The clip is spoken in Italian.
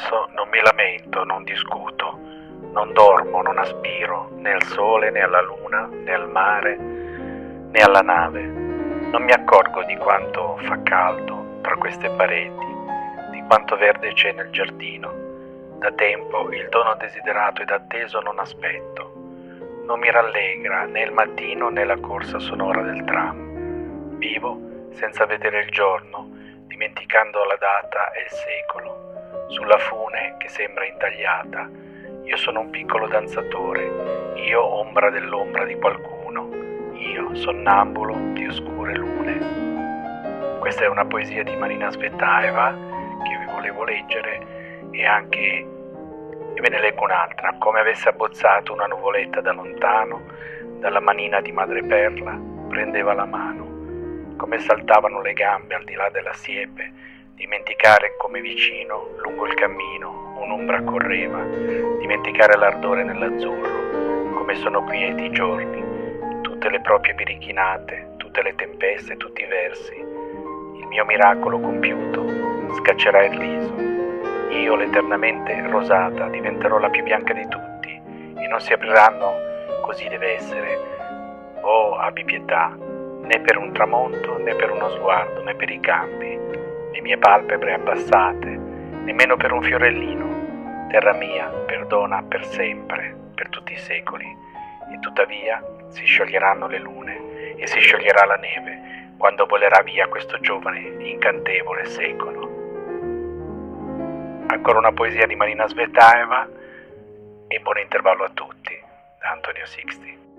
penso, non mi lamento, non discuto, non dormo, non aspiro né al sole né alla luna né al mare né alla nave. Non mi accorgo di quanto fa caldo tra queste pareti, di quanto verde c'è nel giardino. Da tempo il dono desiderato ed atteso non aspetto. Non mi rallegra né il mattino né la corsa sonora del tram. Vivo senza vedere il giorno, dimenticando la data e il secolo sulla fune che sembra intagliata. Io sono un piccolo danzatore, io ombra dell'ombra di qualcuno, io sonnambulo di oscure lune. Questa è una poesia di Marina Svetaeva che vi volevo leggere e anche e ve ne leggo un'altra, come avesse abbozzato una nuvoletta da lontano, dalla manina di madreperla prendeva la mano, come saltavano le gambe al di là della siepe, dimenticare come vicino, lungo il cammino, un'ombra correva, dimenticare l'ardore nell'azzurro, come sono quieti i giorni, tutte le proprie birichinate, tutte le tempeste, tutti i versi. Il mio miracolo compiuto scaccerà il riso. Io, l'eternamente rosata, diventerò la più bianca di tutti e non si apriranno, così deve essere. Oh, abbi pietà, né per un tramonto, né per uno sguardo, né per i campi le mie palpebre abbassate, nemmeno per un fiorellino. Terra mia, perdona per sempre, per tutti i secoli, e tuttavia si scioglieranno le lune e si scioglierà la neve quando volerà via questo giovane incantevole secolo. Ancora una poesia di Marina Svetaeva e buon intervallo a tutti da Antonio Sixti.